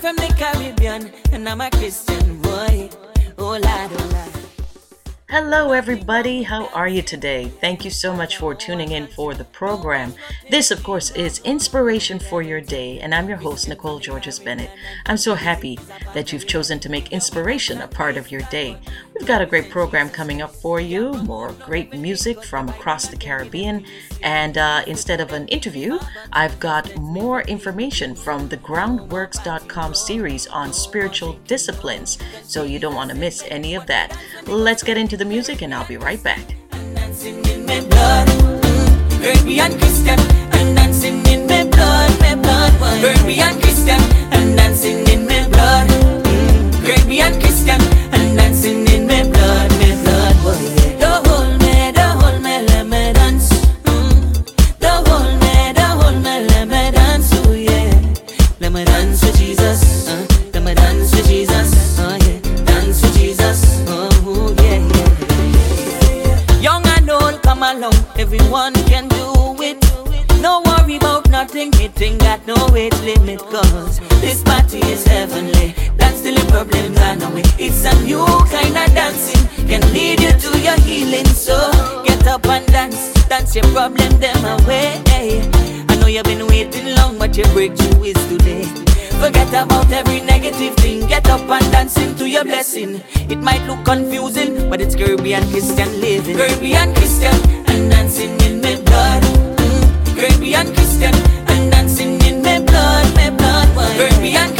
From the Caribbean and I'm a Christian boy. Oh lad, oh lad. Hello, everybody. How are you today? Thank you so much for tuning in for the program. This, of course, is Inspiration for Your Day, and I'm your host, Nicole Georges Bennett. I'm so happy that you've chosen to make inspiration a part of your day. We've got a great program coming up for you, more great music from across the Caribbean, and uh, instead of an interview, I've got more information from the Groundworks.com series on spiritual disciplines, so you don't want to miss any of that. Let's get into the music, and I'll be right back. Christian, and dancing my got no age limit, cause this party is heavenly. That's the problem gone away. It's a new kind of dancing, can lead you to your healing. So get up and dance, dance your problem them away. I know you've been waiting long, but your breakthrough is today. Forget about every negative thing. Get up and dance into your blessing. It might look confusing, but it's Caribbean Christian living. Caribbean Christian and dancing in my blood. Mm. Caribbean Christian blood. Why? Caribbean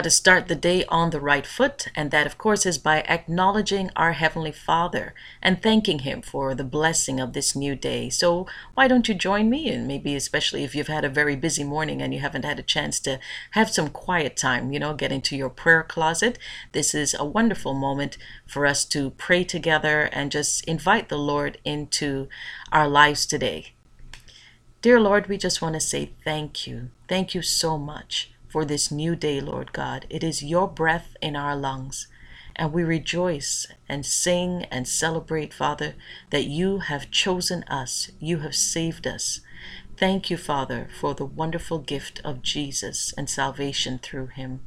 got to start the day on the right foot, and that, of course, is by acknowledging our Heavenly Father and thanking Him for the blessing of this new day. So, why don't you join me? And maybe, especially if you've had a very busy morning and you haven't had a chance to have some quiet time, you know, get into your prayer closet. This is a wonderful moment for us to pray together and just invite the Lord into our lives today. Dear Lord, we just want to say thank you. Thank you so much for this new day, Lord God. It is your breath in our lungs. And we rejoice and sing and celebrate, Father, that you have chosen us. You have saved us. Thank you, Father, for the wonderful gift of Jesus and salvation through him.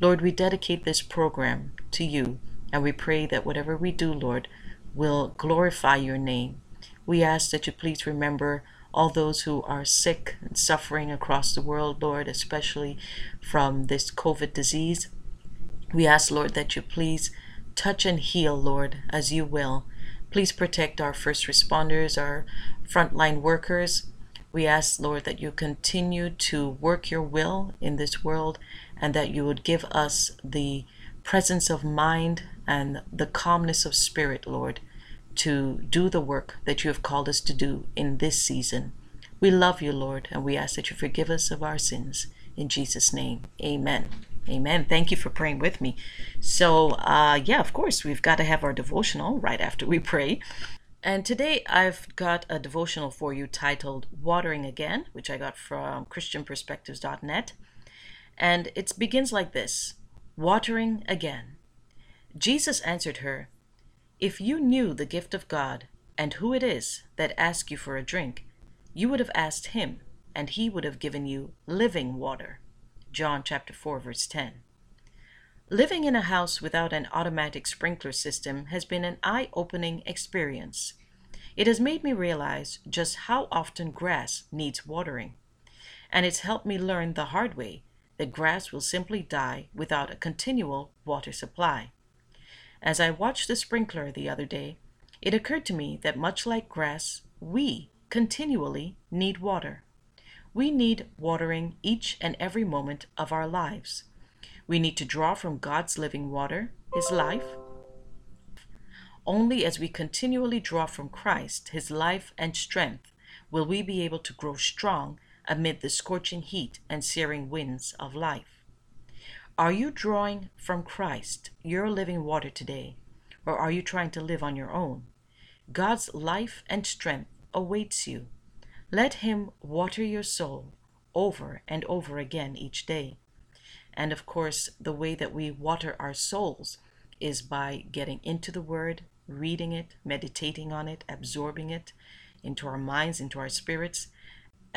Lord, we dedicate this program to you, and we pray that whatever we do, Lord, will glorify your name. We ask that you please remember all those who are sick and suffering across the world, Lord, especially from this COVID disease. We ask, Lord, that you please touch and heal, Lord, as you will. Please protect our first responders, our frontline workers. We ask, Lord, that you continue to work your will in this world and that you would give us the presence of mind and the calmness of spirit, Lord, to do the work that you have called us to do in this season. We love you, Lord, and we ask that you forgive us of our sins. In Jesus' name, amen. Amen. Thank you for praying with me. So, uh, yeah, of course, we've got to have our devotional right after we pray. And today I've got a devotional for you titled Watering Again, which I got from ChristianPerspectives.net. And it begins like this Watering again. Jesus answered her, If you knew the gift of God and who it is that asks you for a drink, you would have asked him, and he would have given you living water. John chapter 4 verse 10. Living in a house without an automatic sprinkler system has been an eye-opening experience. It has made me realize just how often grass needs watering. And it's helped me learn the hard way that grass will simply die without a continual water supply. As I watched the sprinkler the other day, it occurred to me that much like grass, we continually need water. We need watering each and every moment of our lives. We need to draw from God's living water, His life. Only as we continually draw from Christ, His life and strength, will we be able to grow strong amid the scorching heat and searing winds of life. Are you drawing from Christ, your living water today, or are you trying to live on your own? God's life and strength awaits you. Let Him water your soul over and over again each day. And of course, the way that we water our souls is by getting into the Word, reading it, meditating on it, absorbing it into our minds, into our spirits,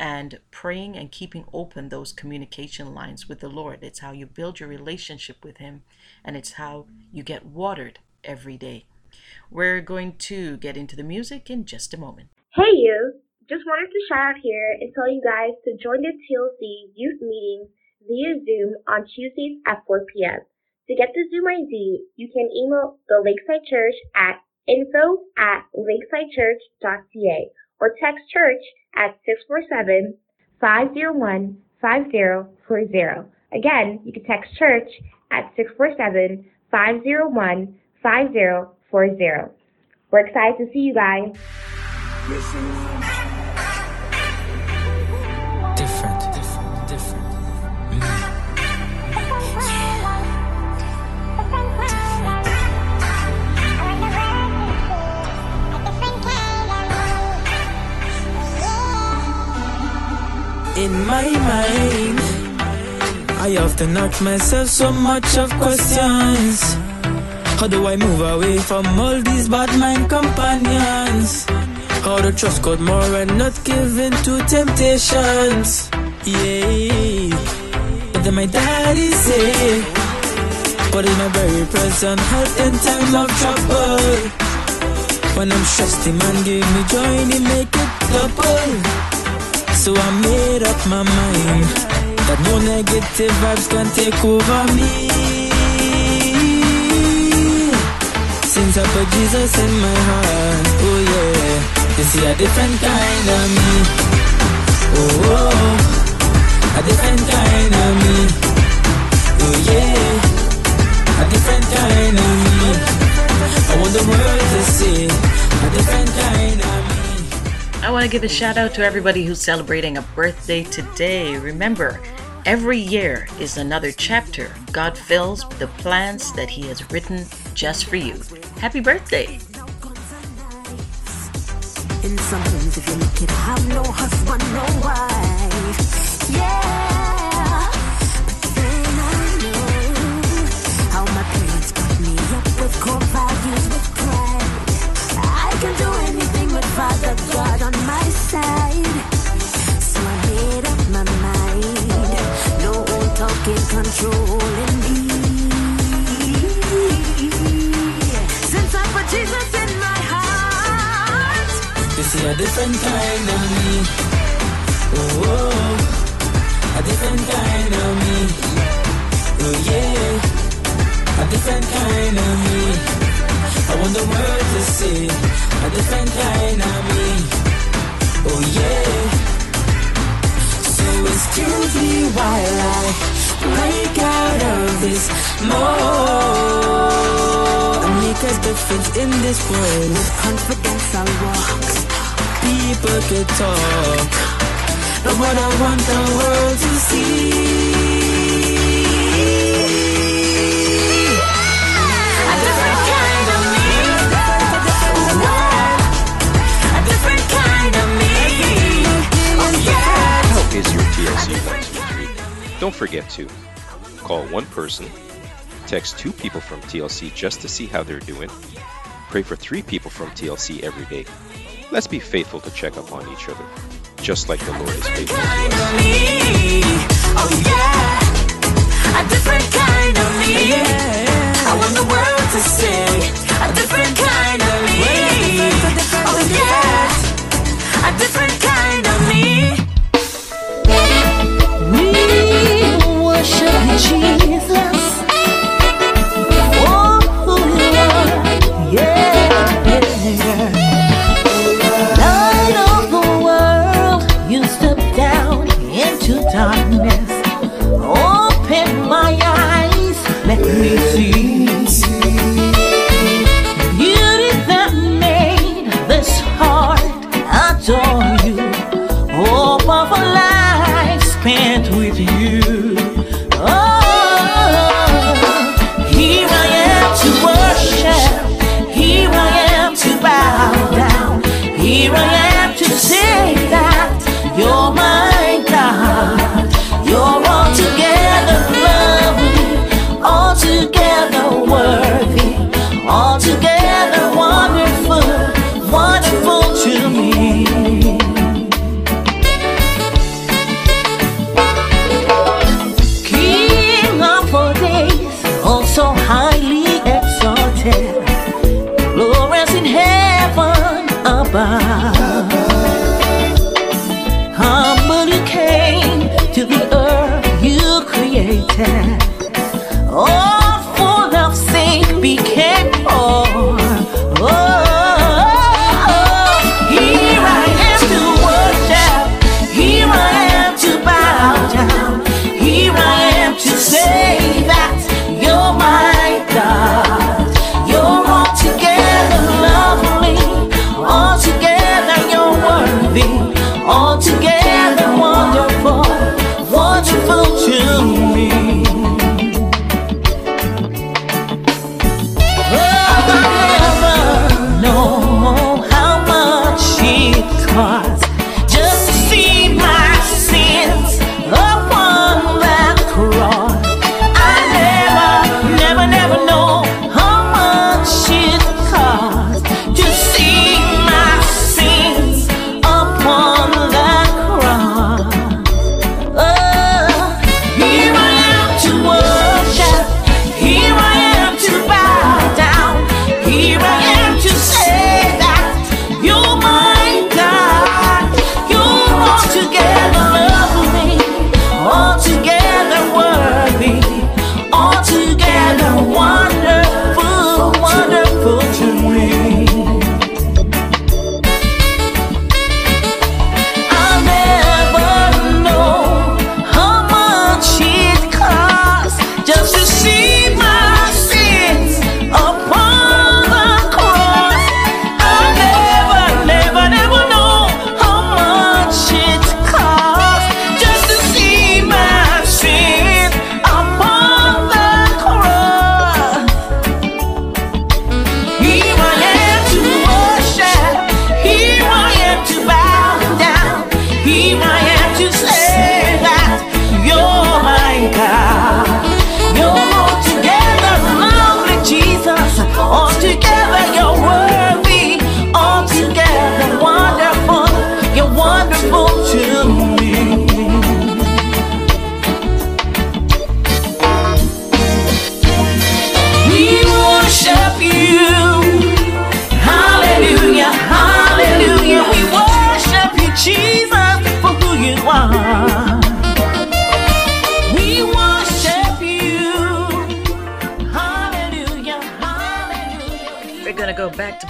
and praying and keeping open those communication lines with the Lord. It's how you build your relationship with Him, and it's how you get watered every day. We're going to get into the music in just a moment. Hey, you! Just wanted to shout out here and tell you guys to join the TLC youth meetings via Zoom on Tuesdays at 4 p.m. To get the Zoom ID, you can email the Lakeside Church at info at lakesidechurch.ca or text church at 647 501 5040. Again, you can text church at 647 501 5040. We're excited to see you guys. In my mind, I often ask myself so much of questions. How do I move away from all these bad mind companions? How to trust God more and not give in to temptations. Yeah. But then my daddy say, but in a very present help in time of trouble. When I'm stressed, the man give me joy and he make it double. So I made up my mind that no negative vibes can take over me. Since I put Jesus in my heart, oh yeah, you see a different kind of me. Oh, oh a different kind of me. Oh yeah, a different kind of me. Want to give a shout out to everybody who's celebrating a birthday today. Remember, every year is another chapter God fills the plans that He has written just for you. Happy birthday! In some homes, if you make it, have no husband, no wife. Yeah. But then I know how my parents me up with core values, with pride. I can do anything with Father God on my side. So I made up my mind. No one talking, controlling me. Since I put Jesus in my heart. You see a different kind of me. Oh, oh, a different kind of me. Oh yeah, a different kind of me. I want the world to see a different kind of me. Oh yeah. So excuse me while I break out of this mode. And make a difference in this world. With confidence I'll walk. People could talk, but what I want the world to see. Is your TLC ministry? Don't forget to call one person, text two people from TLC just to see how they're doing, pray for three people from TLC every day. Let's be faithful to check up on each other, just like the Lord is faithful to kind us. of me. Oh yeah, a different kind of me. Worship you,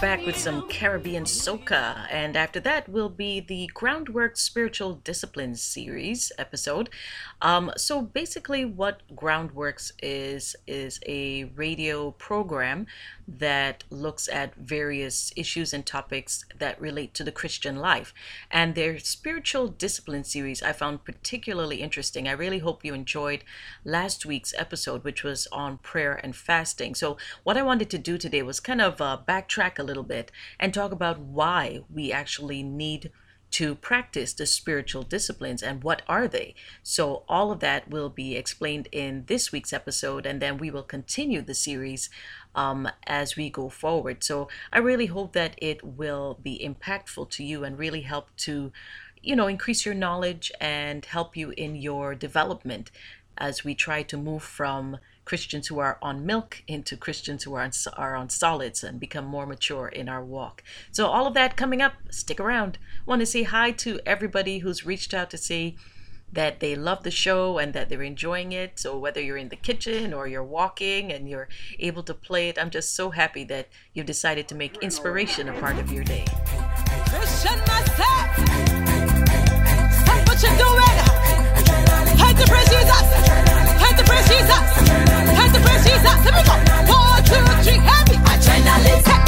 back with some Caribbean soca, and after that will be the Groundwork Spiritual Disciplines series episode. Um, so basically, what Groundworks is is a radio program that looks at various issues and topics that relate to the Christian life, and their spiritual discipline series I found particularly interesting. I really hope you enjoyed last week's episode, which was on prayer and fasting. So what I wanted to do today was kind of uh, backtrack a little bit and talk about why we actually need to practice the spiritual disciplines and what are they. So, all of that will be explained in this week's episode, and then we will continue the series um, as we go forward. So, I really hope that it will be impactful to you and really help to, you know, increase your knowledge and help you in your development as we try to move from Christians who are on milk into Christians who are on, are on solids and become more mature in our walk. So, all of that coming up, stick around. Want to say hi to everybody who's reached out to say that they love the show and that they're enjoying it. So, whether you're in the kitchen or you're walking and you're able to play it, I'm just so happy that you've decided to make inspiration a part of your day. Christian myself, what you doing. Hate to praise Jesus praise Jesus. time to praise Jesus. Let me go. One, two, three, happy. I China later.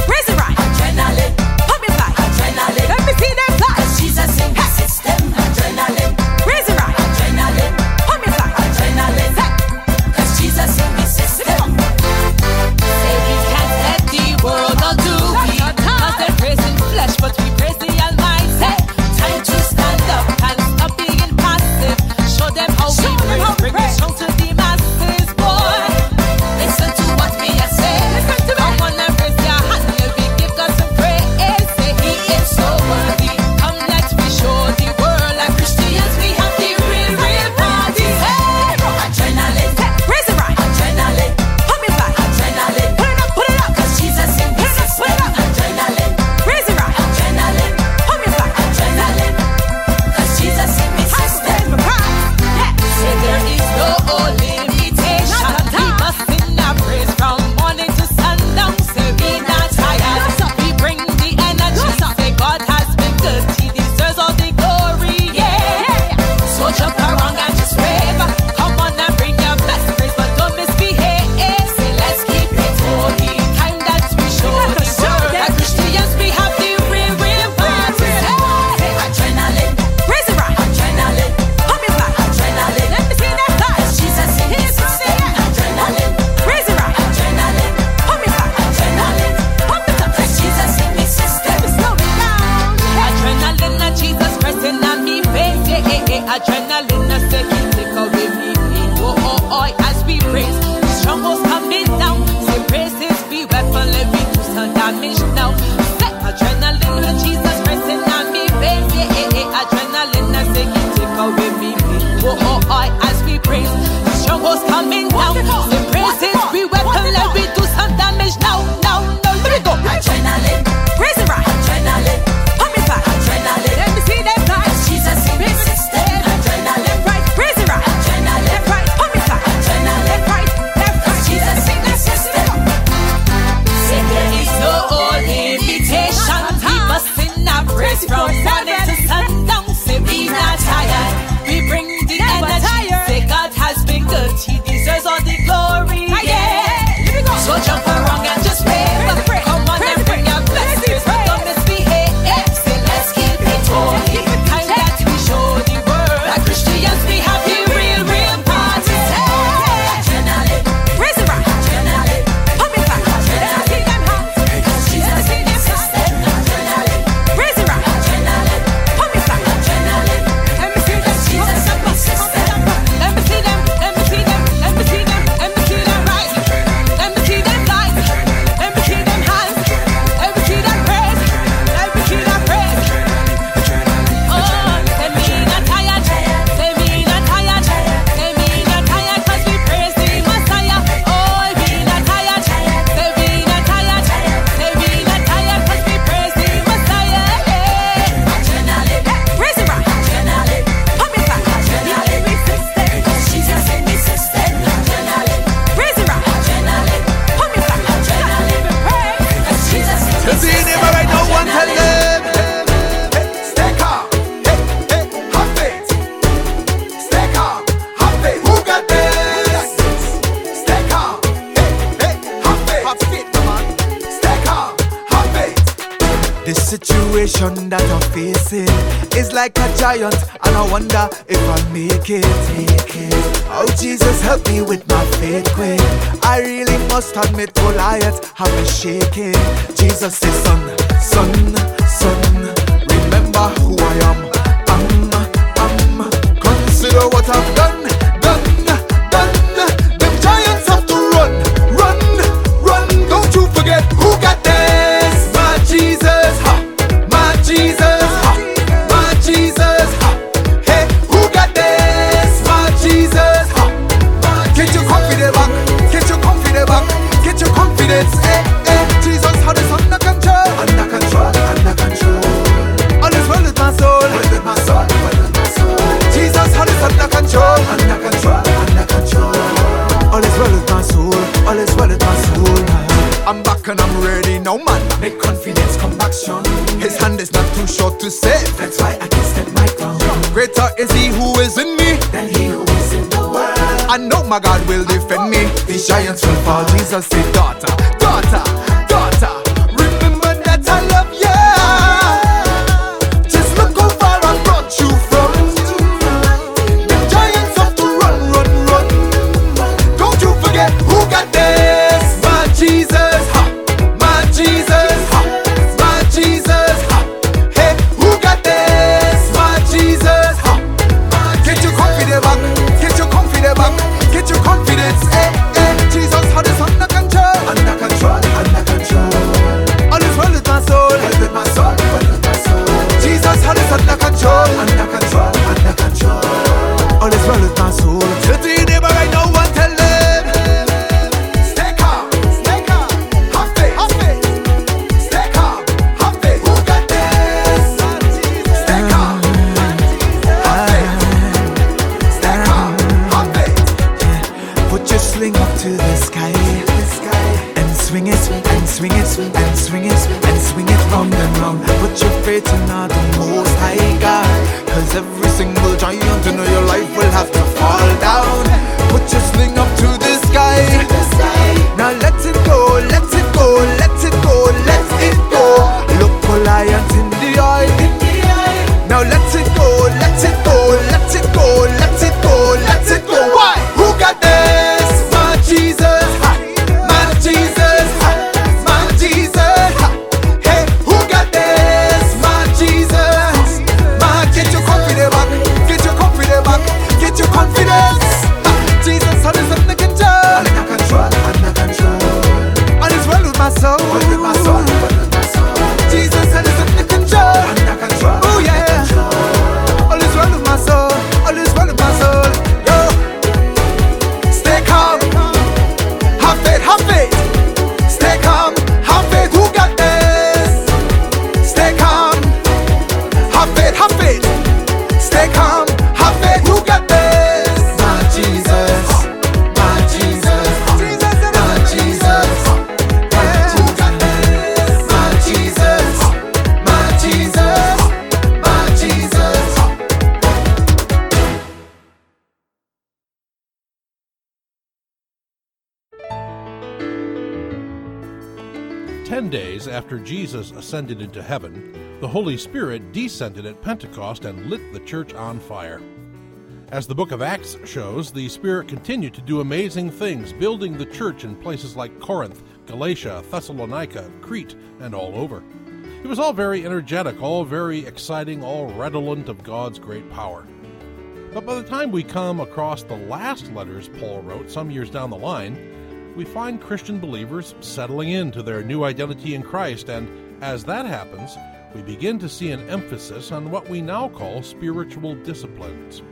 My God will defend me. The giants will fall. Jesus daughter, daughter, Your up to the sky, and swing it, and swing it, and swing it, and swing it round and round. Put your faith in the Most High God, 'cause every single giant in your life will have to fall down. Put your sling up to the sky. Now let it go, let it go, let it go, let it go. Look Goliath in the eye. Now let it go, let it go, after Jesus ascended into heaven, the Holy Spirit descended at Pentecost and lit the church on fire. As the book of Acts shows, the Spirit continued to do amazing things, building the church in places like Corinth, Galatia, Thessalonica, Crete, and all over. It was all very energetic, all very exciting, all redolent of God's great power. But by the time we come across the last letters Paul wrote some years down the line, we find Christian believers settling into their new identity in Christ, and as that happens, we begin to see an emphasis on what we now call spiritual disciplines.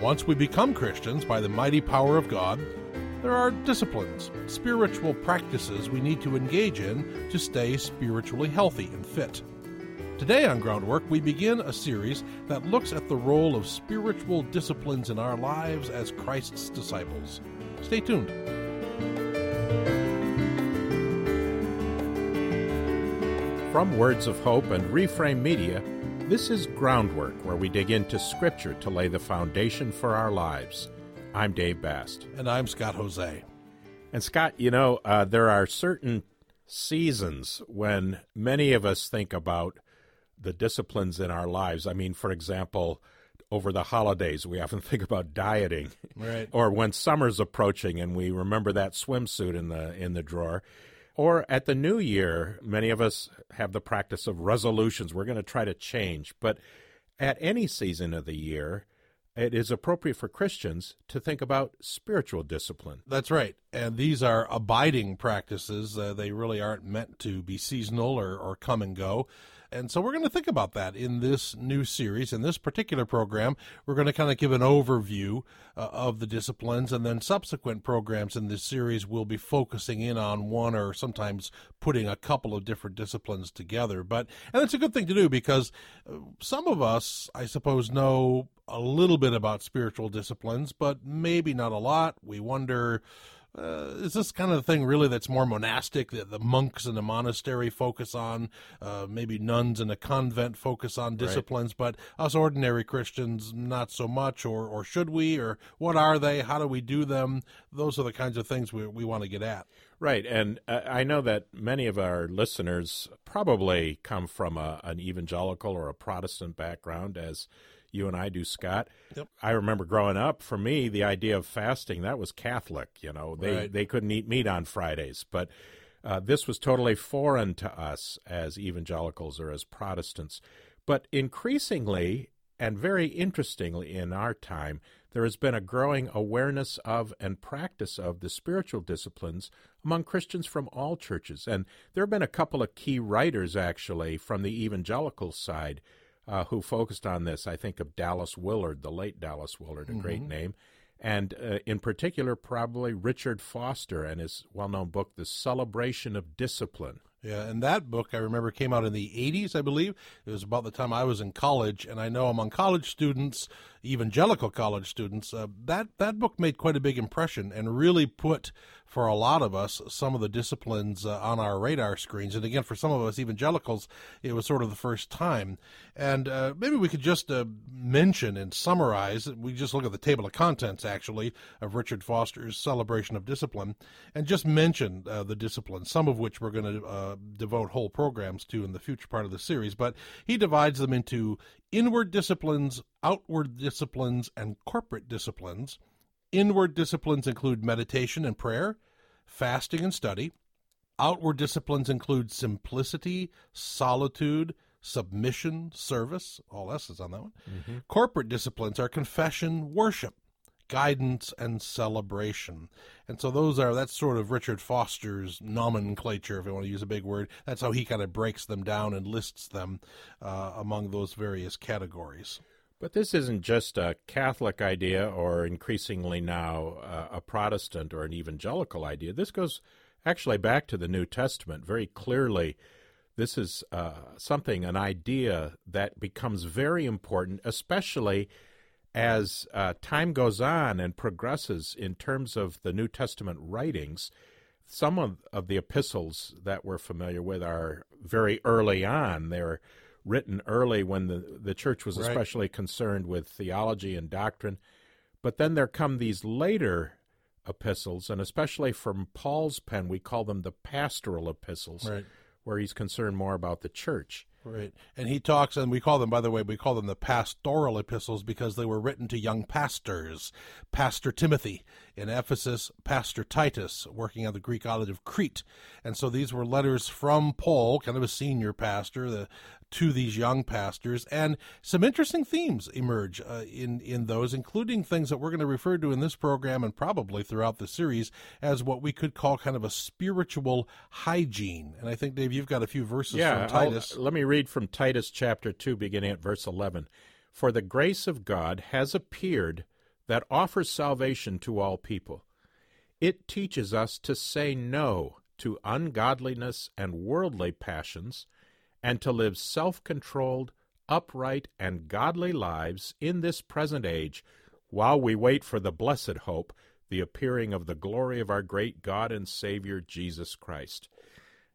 Once we become Christians by the mighty power of God, there are disciplines, spiritual practices we need to engage in to stay spiritually healthy and fit. Today on Groundwork, we begin a series that looks at the role of spiritual disciplines in our lives as Christ's disciples. Stay tuned. From Words of Hope and Reframe Media, this is Groundwork, where we dig into Scripture to lay the foundation for our lives. I'm Dave Bast. And I'm Scott Hoezee. And Scott, you know, uh, there are certain seasons when many of us think about the disciplines in our lives. I mean, for example, over the holidays, we often think about dieting, Right. or when summer's approaching and we remember that swimsuit in the in the drawer, Or at the new year, many of us have the practice of resolutions. We're going to try to change. But at any season of the year, it is appropriate for Christians to think about spiritual discipline. That's right. And these are abiding practices. Uh, they really aren't meant to be seasonal or, or come and go. And so we're going to think about that in this new series. In this particular program, we're going to kind of give an overview uh, of the disciplines, and then subsequent programs in this series will be focusing in on one or sometimes putting a couple of different disciplines together. But, and it's a good thing to do because uh, some of us, I suppose, know a little bit about spiritual disciplines, but maybe not a lot. We wonder, uh, is this kind of thing really that's more monastic that the monks in the monastery focus on? Uh, maybe nuns in a convent focus on disciplines but us ordinary christians not so much or, or should we or what are they? How do we do them? Those are the kinds of things we, we want to get at. Right, and uh, I know that many of our listeners probably come from a, an evangelical or a Protestant background, as you and I do, Scott. Yep. I remember growing up. For me, the idea of fasting that was Catholic. You know, they Right. they couldn't eat meat on Fridays, but uh, this was totally foreign to us as evangelicals or as Protestants. But increasingly, and very interestingly, in our time, there has been a growing awareness of and practice of the spiritual disciplines among Christians from all churches. And there have been a couple of key writers, actually, from the evangelical side uh, who focused on this. I think of Dallas Willard, the late Dallas Willard, a great name. And uh, in particular, probably Richard Foster and his well known book, The Celebration of Discipline. Yeah, and that book I remember came out in the 80s, I believe. It was about the time I was in college, and I know among college students, evangelical college students, uh, that that book made quite a big impression and really put for a lot of us some of the disciplines uh, on our radar screens. And again, for some of us evangelicals, it was sort of the first time. And uh, maybe we could just uh, mention and summarize. We just look at the table of contents actually of Richard Foster's Celebration of Discipline, and just mention uh, the disciplines, some of which we're going to uh, devote whole programs to in the future part of the series. But he divides them into inward disciplines, outward disciplines, and corporate disciplines. Inward disciplines include meditation and prayer, fasting and study. Outward disciplines include simplicity, solitude, submission, service. All S's on that one. Corporate disciplines are confession, worship, guidance, and celebration. And so those are, that's sort of Richard Foster's nomenclature, if you want to use a big word. That's how he kind of breaks them down and lists them uh, among those various categories. But this isn't just a Catholic idea or increasingly now uh, a Protestant or an evangelical idea. This goes actually back to the New Testament very clearly. This is uh, something, an idea that becomes very important, especially as uh, time goes on and progresses in terms of the New Testament writings. Some of, of the epistles that we're familiar with are very early on. They're written early when the, the church was Right. especially concerned with theology and doctrine. But then there come these later epistles, and especially from Paul's pen, we call them the pastoral epistles, Right. where he's concerned more about the church. Right. And he talks, and we call them, by the way, we call them the pastoral epistles because they were written to young pastors. Pastor Timothy in Ephesus, Pastor Titus working on the Greek island of Crete. And so these were letters from Paul, kind of a senior pastor, the, to these young pastors. And some interesting themes emerge uh, in, in those, including things that we're going to refer to in this program and probably throughout the series as what we could call kind of a spiritual hygiene. And I think, Dave, you've got a few verses yeah, from I'll- Titus. let me read from Titus chapter 2, beginning at verse 11. For the grace of God has appeared that offers salvation to all people. It teaches us to say no to ungodliness and worldly passions, and to live self controlled, upright, and godly lives in this present age, while we wait for the blessed hope, the appearing of the glory of our great God and Savior Jesus Christ.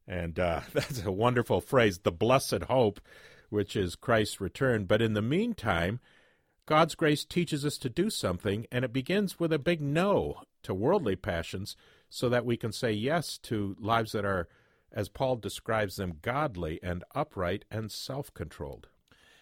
And uh, that's a wonderful phrase, the blessed hope, which is Christ's return. But in the meantime, God's grace teaches us to do something, and it begins with a big no to worldly passions so that we can say yes to lives that are, as Paul describes them, godly and upright and self controlled.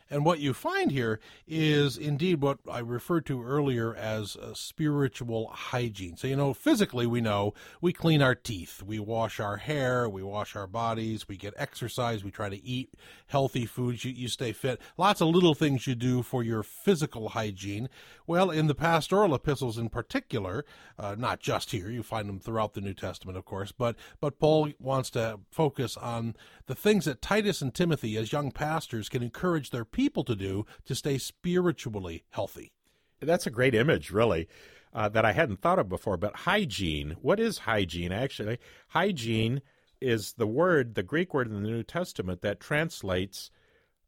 And what you find here is indeed what I referred to earlier as uh, spiritual hygiene. So, you know, physically we know we clean our teeth, we wash our hair, we wash our bodies, we get exercise, we try to eat healthy foods, you, you stay fit. Lots of little things you do for your physical hygiene. Well, in the pastoral epistles in particular, uh, not just here, you find them throughout the New Testament, of course, but, but Paul wants to focus on the things that Titus and Timothy, as young pastors, can encourage their people to do to stay spiritually healthy. That's a great image, really, uh, that I hadn't thought of before. But hygiene, what is hygiene actually? Hygiene is the word, the Greek word in the New Testament that translates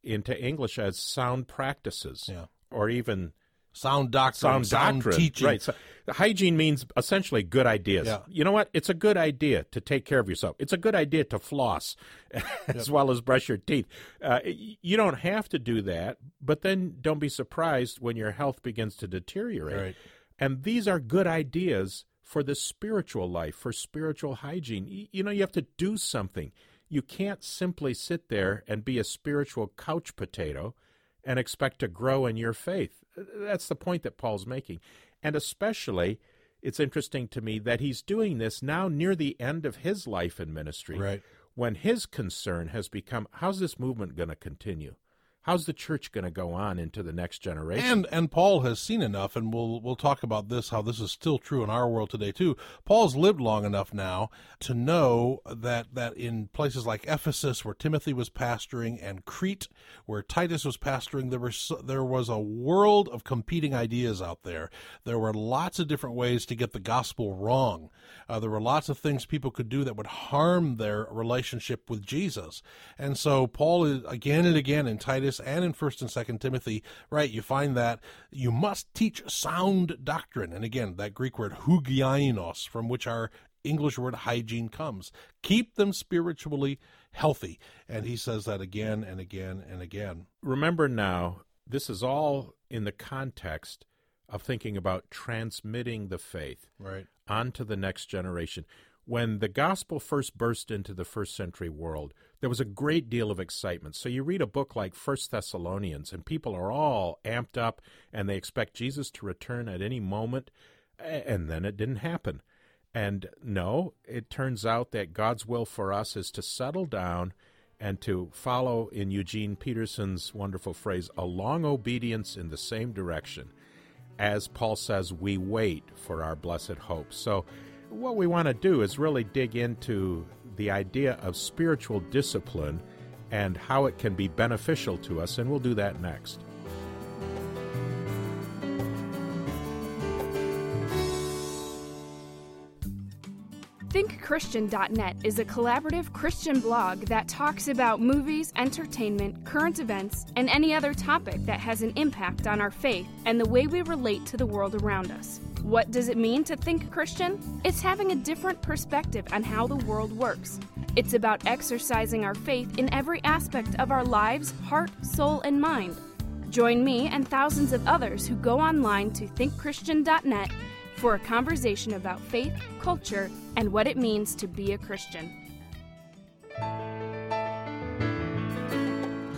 into English as sound practices, Yeah. or even Sound doctrine, sound sound, doctrine. teaching. Right. So hygiene means essentially good ideas. Yeah. You know what? It's a good idea to take care of yourself. It's a good idea to floss as well as brush your teeth. Uh, you don't have to do that, but then don't be surprised when your health begins to deteriorate. Right. And these are good ideas for the spiritual life, for spiritual hygiene. You know, you have to do something. You can't simply sit there and be a spiritual couch potato and expect to grow in your faith. Uh, that's the point that Paul's making. And especially, it's interesting to me that he's doing this now near the end of his life and ministry. Right. When his concern has become how's this movement going to continue? How's the church going to go on into the next generation? And and Paul has seen enough, and we'll we'll talk about this how this is still true in our world today too. Paul's lived long enough now to know that that in places like Ephesus, where Timothy was pastoring, and Crete, where Titus was pastoring, there was there was a world of competing ideas out there. There were lots of different ways to get the gospel wrong. Uh, there were lots of things people could do that would harm their relationship with Jesus. And so Paul is again and again in Titus and in First and Second Timothy, right? You find that you must teach sound doctrine, and again that Greek word hugiainos, from which our English word hygiene comes. Keep them spiritually healthy, and he says that again and again and again. remember now, this is all in the context of thinking about transmitting the faith Right. onto the next generation. When the gospel first burst into the first century world, there was a great deal of excitement. So you read a book like First Thessalonians, and people are all amped up and they expect Jesus to return at any moment, and then it didn't happen. And no, it turns out that God's will for us is to settle down and to follow, in Eugene Peterson's wonderful phrase, a long obedience in the same direction. As Paul says, we wait for our blessed hope. So, what we want to do is really dig into the idea of spiritual discipline and how it can be beneficial to us, and we'll do that next. ThinkChristian.net is a collaborative Christian blog that talks about movies, entertainment, current events, and any other topic that has an impact on our faith and the way we relate to the world around us. What does it mean to think Christian? It's having a different perspective on how the world works. It's about exercising our faith in every aspect of our lives, heart, soul, and mind. Join me and thousands of others who go online to thinkchristian.net for a conversation about faith, culture, and what it means to be a Christian.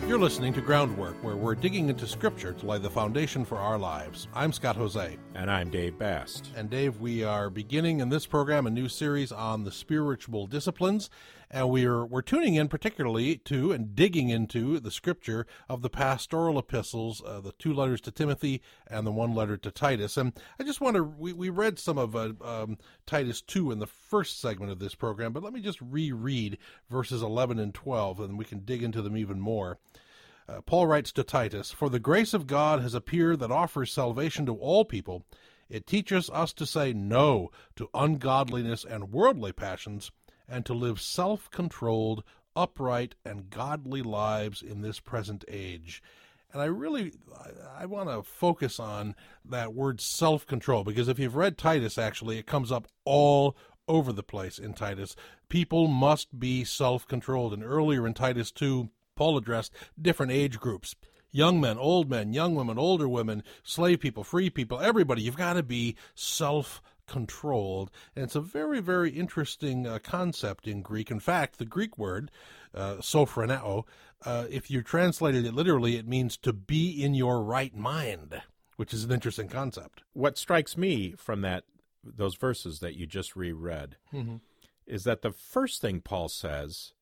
You're listening to Groundwork, where we're digging into Scripture to lay the foundation for our lives. I'm Scott Hoezee. And I'm Dave Bast. And Dave, we are beginning in this program a new series on the spiritual disciplines, and we're we're tuning in particularly to and digging into the scripture of the pastoral epistles, uh, the two letters to Timothy and the one letter to Titus. And I just want to we, we read some of uh, um, Titus two in the first segment of this program, but let me just reread verses eleven and twelve, and we can dig into them even more. Uh, Paul writes to Titus, For the grace of God has appeared that offers salvation to all people. It teaches us to say no to ungodliness and worldly passions, and to live self controlled, upright, and godly lives in this present age. And I really, I, want to focus on that word self-control because if you've read Titus, actually, it comes up all over the place in Titus. People must be self-controlled. And earlier in Titus 2, Paul addressed different age groups. Young men, old men, young women, older women, slave people, free people, everybody. You've got to be self controlled. And it's a very, very interesting uh, concept in Greek. In fact, the Greek word, uh, sophroneo, uh, if you translated it literally, it means to be in your right mind, which is an interesting concept. What strikes me from that those verses that you just reread Mhm. is that the first thing Paul says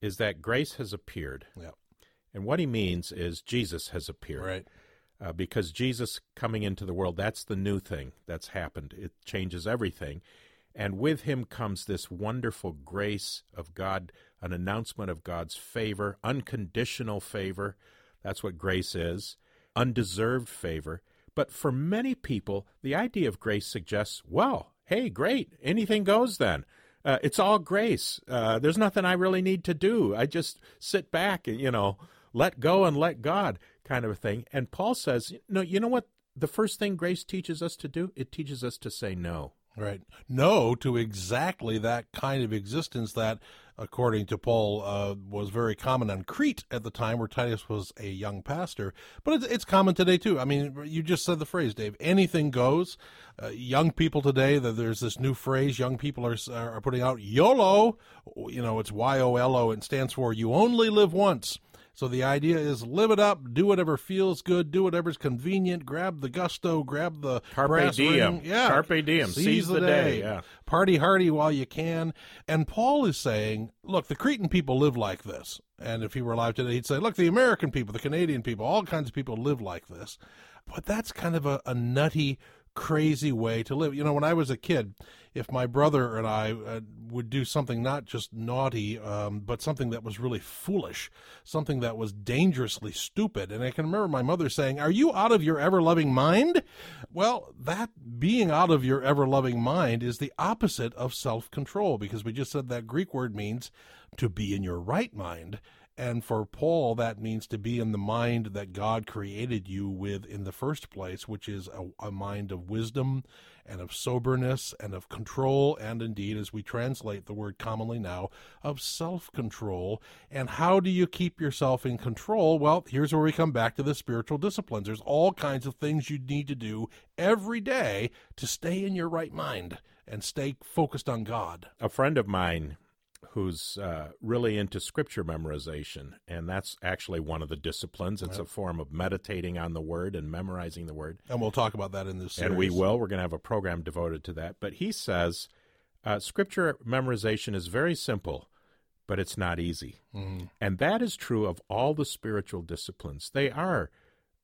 is that grace has appeared. Yeah. And what he means is Jesus has appeared. Right. Uh, because Jesus coming into the world, that's the new thing that's happened. It changes everything. And with him comes this wonderful grace of God, an announcement of God's favor, unconditional favor. That's what grace is, undeserved favor. But for many people, the idea of grace suggests, well, hey, great, anything goes then. Uh, it's all grace. Uh, there's nothing I really need to do. I just sit back and, you know, let go and let God kind of a thing. And Paul says, no, you know what? The first thing grace teaches us to do, it teaches us to say no. Right. No to exactly that kind of existence that, according to Paul, uh, was very common on Crete at the time where Titus was a young pastor. But it's, it's common today too. I mean, you just said the phrase, Dave. Anything goes. Uh, young people today, there's this new phrase young people are are putting out, YOLO. You know, it's Y O L O. and stands for you only live once. So the idea is live it up, do whatever feels good, do whatever's convenient, grab the gusto, grab the Carpe diem. ring. Yeah. Carpe diem. Seize the day. Yeah. Party hardy while you can. And Paul is saying, look, the Cretan people live like this. And if he were alive today, he'd say, look, the American people, the Canadian people, all kinds of people live like this. But that's kind of a, a nutty, crazy way to live. You know, when I was a kid, if my brother and I uh, would do something not just naughty, um, but something that was really foolish, something that was dangerously stupid, and I can remember my mother saying, Are you out of your ever loving mind? Well, that being out of your ever loving mind is the opposite of self control because we just said that Greek word means to be in your right mind. And for Paul, that means to be in the mind that God created you with in the first place, which is a, a, mind of wisdom and of soberness and of control, and indeed, as we translate the word commonly now, of self control. And how do you keep yourself in control? Well, here's where we come back to the spiritual disciplines. There's all kinds of things you need to do every day to stay in your right mind and stay focused on God. A friend of mine who's uh, really into scripture memorization, and that's actually one of the disciplines. It's Right. a form of meditating on the word and memorizing the word. And we'll talk about that in this series. And we will. We're going to have a program devoted to that. But he says uh, scripture memorization is very simple, but it's not easy. Mhm. And that is true of all the spiritual disciplines. They are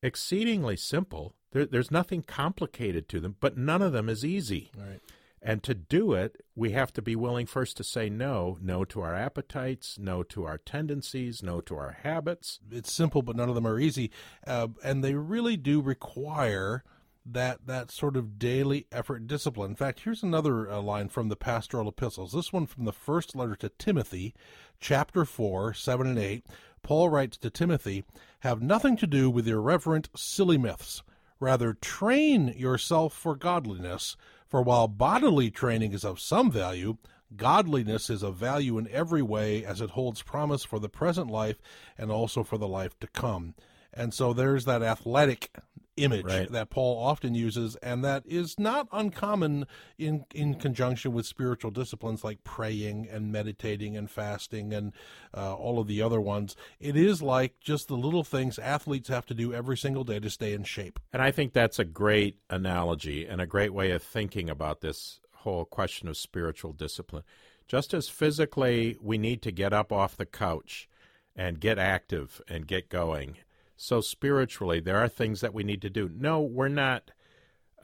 exceedingly simple. There, there's nothing complicated to them, but none of them is easy. Right. And to do it, we have to be willing first to say no no to our appetites, no to our tendencies, no to our habits. It's simple, but none of them are easy, uh, and they really do require that that sort of daily effort discipline. In fact, here's another uh, line from the pastoral epistles. This one from the first letter to Timothy, chapter four, seven and eight. Paul writes to Timothy, "Have nothing to do with irreverent, silly myths." Rather, train yourself for godliness, for while bodily training is of some value, godliness is of value in every way as it holds promise for the present life and also for the life to come. And so there's that athletic image Right. that Paul often uses, and that is not uncommon in in conjunction with spiritual disciplines like praying and meditating and fasting and uh, all of the other ones. It is like just the little things athletes have to do every single day to stay in shape. And I think that's a great analogy and a great way of thinking about this whole question of spiritual discipline. Just as physically we need to get up off the couch and get active and get going, so spiritually there are things that we need to do. No, we're not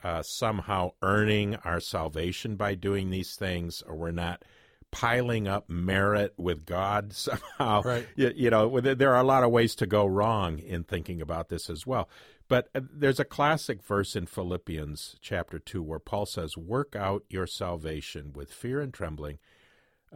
uh, somehow earning our salvation by doing these things, or we're not piling up merit with God somehow. Right. You, you know, there are a lot of ways to go wrong in thinking about this as well. But uh, there's a classic verse in Philippians chapter 2 where Paul says, Work out your salvation with fear and trembling,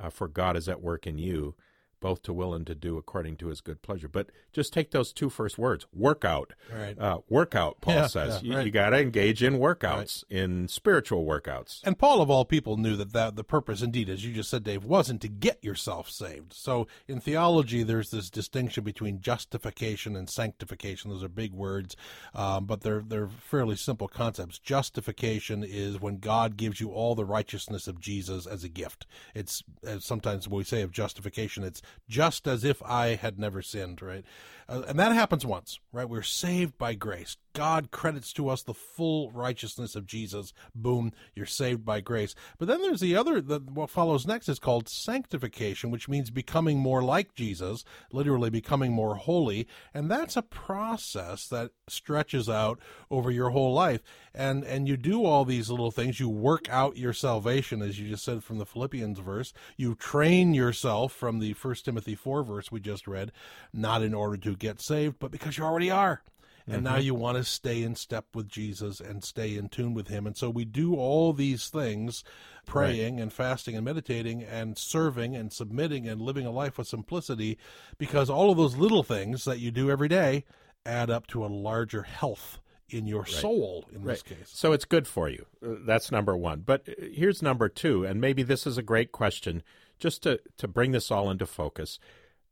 uh, for God is at work in you. Both to will and to do according to his good pleasure. But just take those two first words workout. Right. Uh, workout, Paul Yeah, says. yeah, you right. you got to engage in workouts, in spiritual workouts. And Paul, of all people, knew that, that the purpose, indeed, as you just said, Dave, wasn't to get yourself saved. So in theology, there's this distinction between justification and sanctification. Those are big words, um, but they're they're fairly simple concepts. Justification is when God gives you all the righteousness of Jesus as a gift. It's as sometimes when we say of justification, it's just as if I had never sinned, right? Uh, and that happens once, right? We're saved by grace. God credits to us the full righteousness of Jesus. Boom, you're saved by grace. But then there's the other, the, what follows next is called sanctification, which means becoming more like Jesus, literally becoming more holy. And that's a process that stretches out over your whole life. And, and you do all these little things. You work out your salvation, as you just said from the Philippians verse. You train yourself from the First Timothy 4 verse we just read, not in order to get saved, but because you already are. And now Mhm. you want to stay in step with Jesus and stay in tune with Him. And so we do all these things praying and fasting and meditating and serving and submitting and living a life with simplicity because all of those little things that you do every day add up to a larger health in your soul in this case. So it's good for you. Uh, That's number one. But uh, here's number two, and maybe this is a great question just to, to bring this all into focus.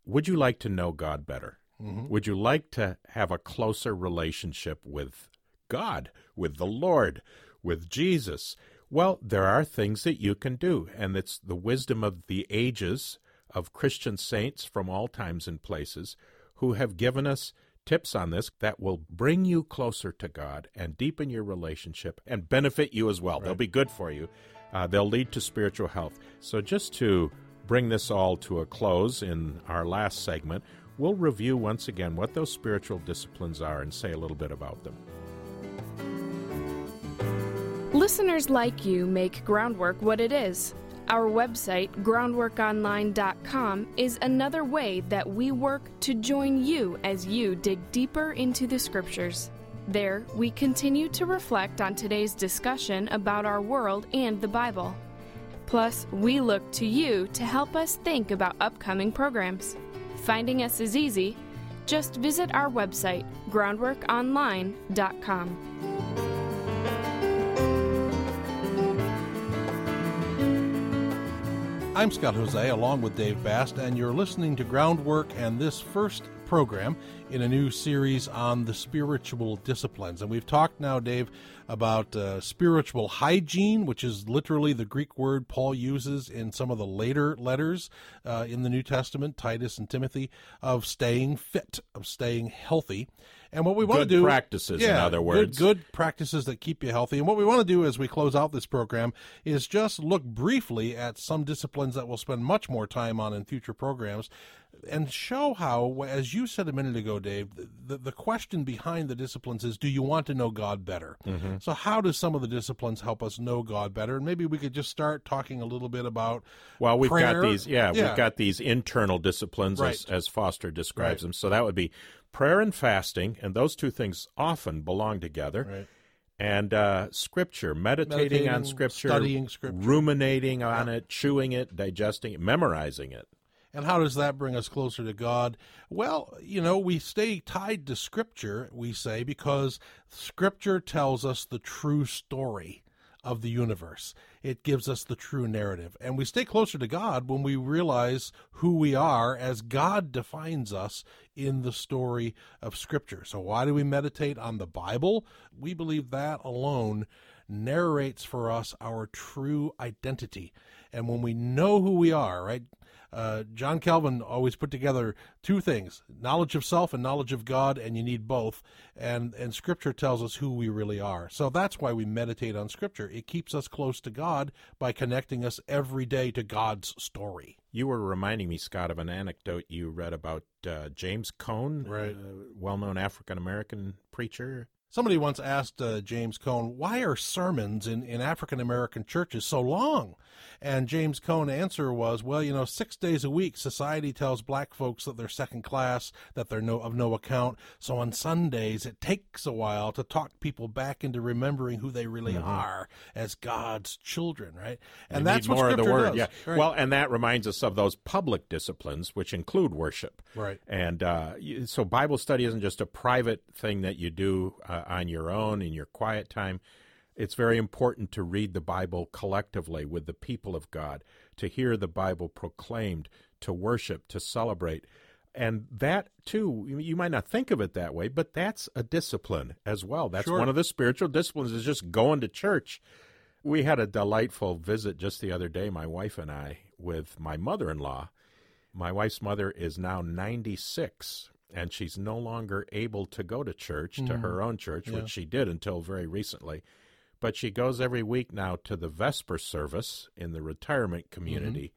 Would you like to know God better? Mhm. Would you like to have a closer relationship with God, with the Lord, with Jesus? Well, there are things that you can do, and it's the wisdom of the ages of Christian saints from all times and places who have given us tips on this that will bring you closer to God and deepen your relationship and benefit you as well. They'll be good for you. Uh, they'll lead to spiritual health. So, just to bring this all to a close in our last segment, we'll review once again what those spiritual disciplines are and say a little bit about them. Listeners like you make groundwork what it is. Our website, groundworkonline.com, is another way that we work to join you as you dig deeper into the scriptures. There, we continue to reflect on today's discussion about our world and the Bible. Plus, we look to you to help us think about upcoming programs. Finding us is easy. Just visit our website, groundworkonline.com. I'm Scott Hoezee along with Dave Bast, and you're listening to Groundwork and this first program in a new series on the spiritual disciplines. And we've talked now, Dave, about uh, spiritual hygiene, which is literally the Greek word Paul uses in some of the later letters uh, in the New Testament, Titus and Timothy, of staying fit, of staying healthy. And what we want to do practices, in yeah, other good- words. good practices that keep you healthy. And what we want to do as we close out this program is just look briefly at some disciplines that we'll spend much more time on in future programs and show how, as you said a minute ago, Dave, the, the question behind the disciplines is do you want to know God better? Mhm. So, how do some of the disciplines help us know God better? And maybe we could just start talking a little bit about. Well, we've prayer. got these, yeah, we've got these internal disciplines as, Right. as Foster describes Right. them. So that would be prayer and fasting, and those two things often belong together. Right. And uh, scripture, meditating, on scripture, studying scripture. ruminating on it, chewing it, digesting it, memorizing it. And how does that bring us closer to God? Well, you know, we stay tied to Scripture, we say, because Scripture tells us the true story of the universe. It gives us the true narrative. And we stay closer to God when we realize who we are as God defines us in the story of Scripture. So, why do we meditate on the Bible? We believe that alone narrates for us our true identity. And when we know who we are, right? Uh, John Calvin always put together two things knowledge of self and knowledge of God, and you need both. And, and Scripture tells us who we really are. So that's why we meditate on Scripture. It keeps us close to God by connecting us every day to God's story. You were reminding me, Scott, of an anecdote you read about uh, James Cone, Right. uh, well-known African American preacher. Somebody once asked uh, James Cone, why are sermons in, in African American churches so long? And James Cone's answer was, well, you know, six days a week, society tells black folks that they're second class, that they're no, of no account. So on Sundays, it takes a while to talk people back into remembering who they really Mhm. are as God's children, right? They And that's what more of the word. does. Yeah. Right. Well, and that reminds us of those public disciplines, which include worship. Right. And uh, so Bible study isn't just a private thing that you do uh, on your own in your quiet time. It's very important to read the Bible collectively with the people of God, to hear the Bible proclaimed, to worship, to celebrate. And that, too, you- you might not think of it that way, but that's a discipline as well. That's Sure. one of the spiritual disciplines is just going to church. We had a delightful visit just the other day, my wife and I, with my mother in law. My wife's mother is now 96, and she's no longer able to go to church, to Mm. her own church, Yeah. which she did until very recently. But she goes every week now to the Vesper service in the retirement community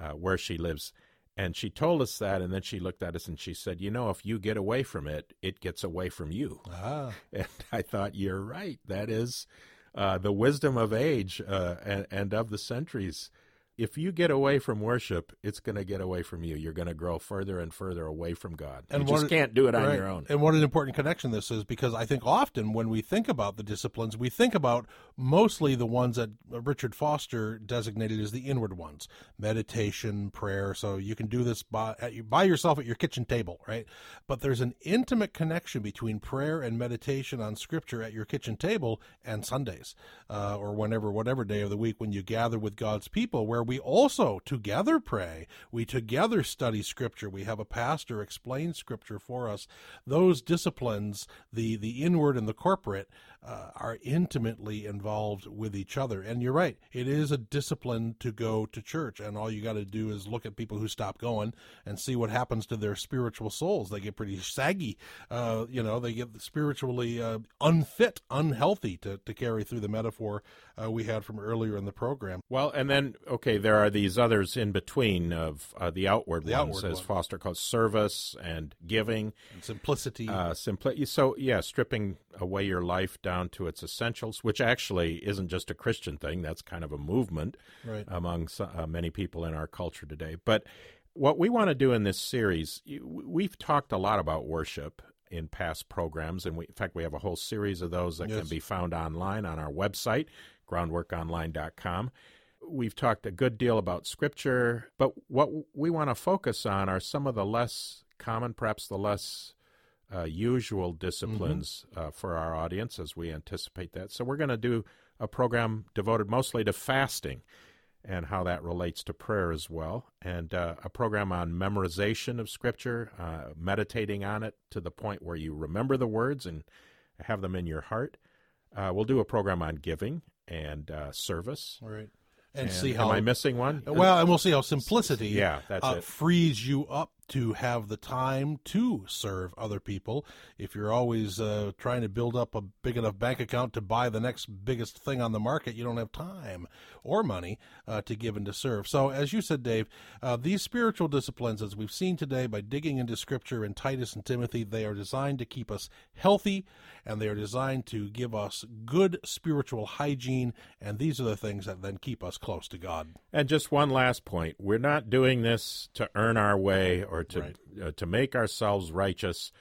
uh, where she lives. And she told us that, and then she looked at us and she said, You know, if you get away from it, it gets away from you. Ah. And I thought, You're right. That is uh, the wisdom of age uh, and, and of the centuries. If you get away from worship, it's going to get away from you. You're going to grow further and further away from God. And you just it- can't do it on your own. And what an important connection this is because I think often when we think about the disciplines, we think about mostly the ones that Richard Foster designated as the inward ones meditation, prayer. So you can do this by, at, by yourself at your kitchen table, right? But there's an intimate connection between prayer and meditation on scripture at your kitchen table and Sundays uh, or whenever, whatever day of the week when you gather with God's people, where we also together pray, we together study scripture, we have a pastor explain scripture for us. Those disciplines, the the inward and the corporate, uh, are intimately involved with each other. And you're right, it is a discipline to go to church, and all you got to do is look at people who stop going and see what happens to their spiritual souls. They get pretty saggy, uh, you know, they get spiritually uh, unfit, unhealthy to to carry through the metaphor uh, we had from earlier in the program. Well, and then okay, there are these others in between of uh, the outward The ones, outward as ones. Foster calls service and giving, and simplicity. Uh, simpli- So yeah, stripping away your life down to its essentials, which actually isn't just a Christian thing. That's kind of a movement Right. among so- uh, many people in our culture today. But what we want to do in this series, we've talked a lot about worship in past programs, and we, in fact, we have a whole series of those that Yes. can be found online on our website, groundworkonline.com. We've talked a good deal about scripture, but what we want to focus on are some of the less common, perhaps the less uh, usual disciplines uh, for our audience as we anticipate that. So, we're going to do a program devoted mostly to fasting and how that relates to prayer as well, and uh, a program on memorization of Scripture, uh, meditating on it to the point where you remember the words and have them in your heart. Uh, we'll do a program on giving and uh, service. Right. And, see how am I missing one? Well, and we'll see how simplicity Yeah, that's it. frees you up to have the time to serve other people. If you're always uh, trying to build up a big enough bank account to buy the next biggest thing on the market, you don't have time or money uh, to give and to serve. So, as you said, Dave, uh, these spiritual disciplines, as we've seen today by digging into Scripture in Titus and Timothy, they are designed to keep us healthy and they are designed to give us good spiritual hygiene. And these are the things that then keep us close to God. And just one last point: we're not doing this to earn our way or to uh, to make ourselves righteous,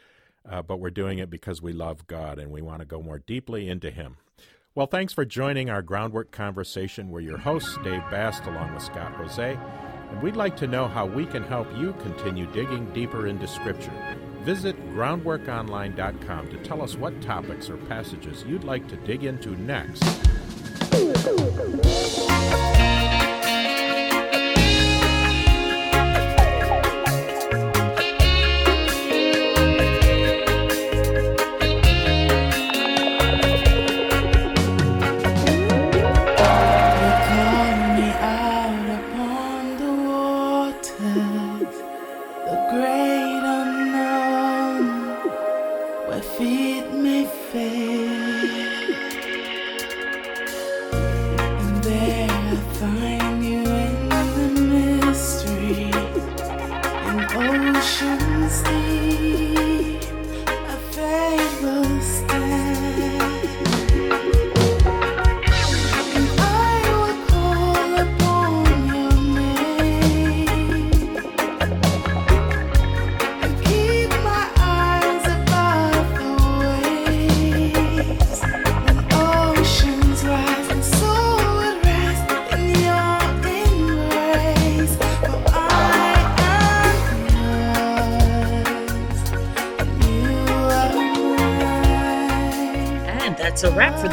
uh, but we're doing it because we love God and we want to go more deeply into Him. Well, thanks for joining our groundwork conversation. We're your hosts, Dave Bast, along with Scott Hoezee, and we'd like to know how we can help you continue digging deeper into Scripture. Visit groundworkonline.com to tell us what topics or passages you'd like to dig into next.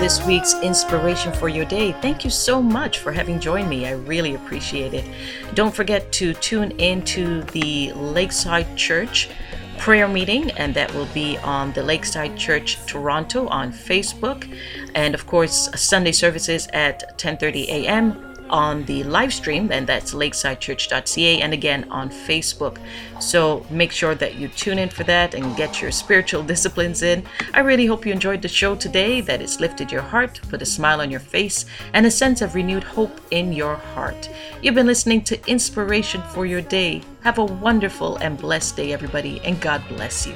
This week's Inspiration for Your Day. Thank you so much for having joined me. I really appreciate it. Don't forget to tune in to the Lakeside Church prayer meeting and that will be on the Lakeside Church Toronto on Facebook and of course Sunday services at 10:30 a.m on the live stream, and that's lakesidechurch.ca, and again on Facebook. So make sure that you tune in for that and get your spiritual disciplines in. I really hope you enjoyed the show today, that it's lifted your heart, put a smile on your face, and a sense of renewed hope in your heart. You've been listening to Inspiration for Your Day. Have a wonderful and blessed day, everybody, and God bless you.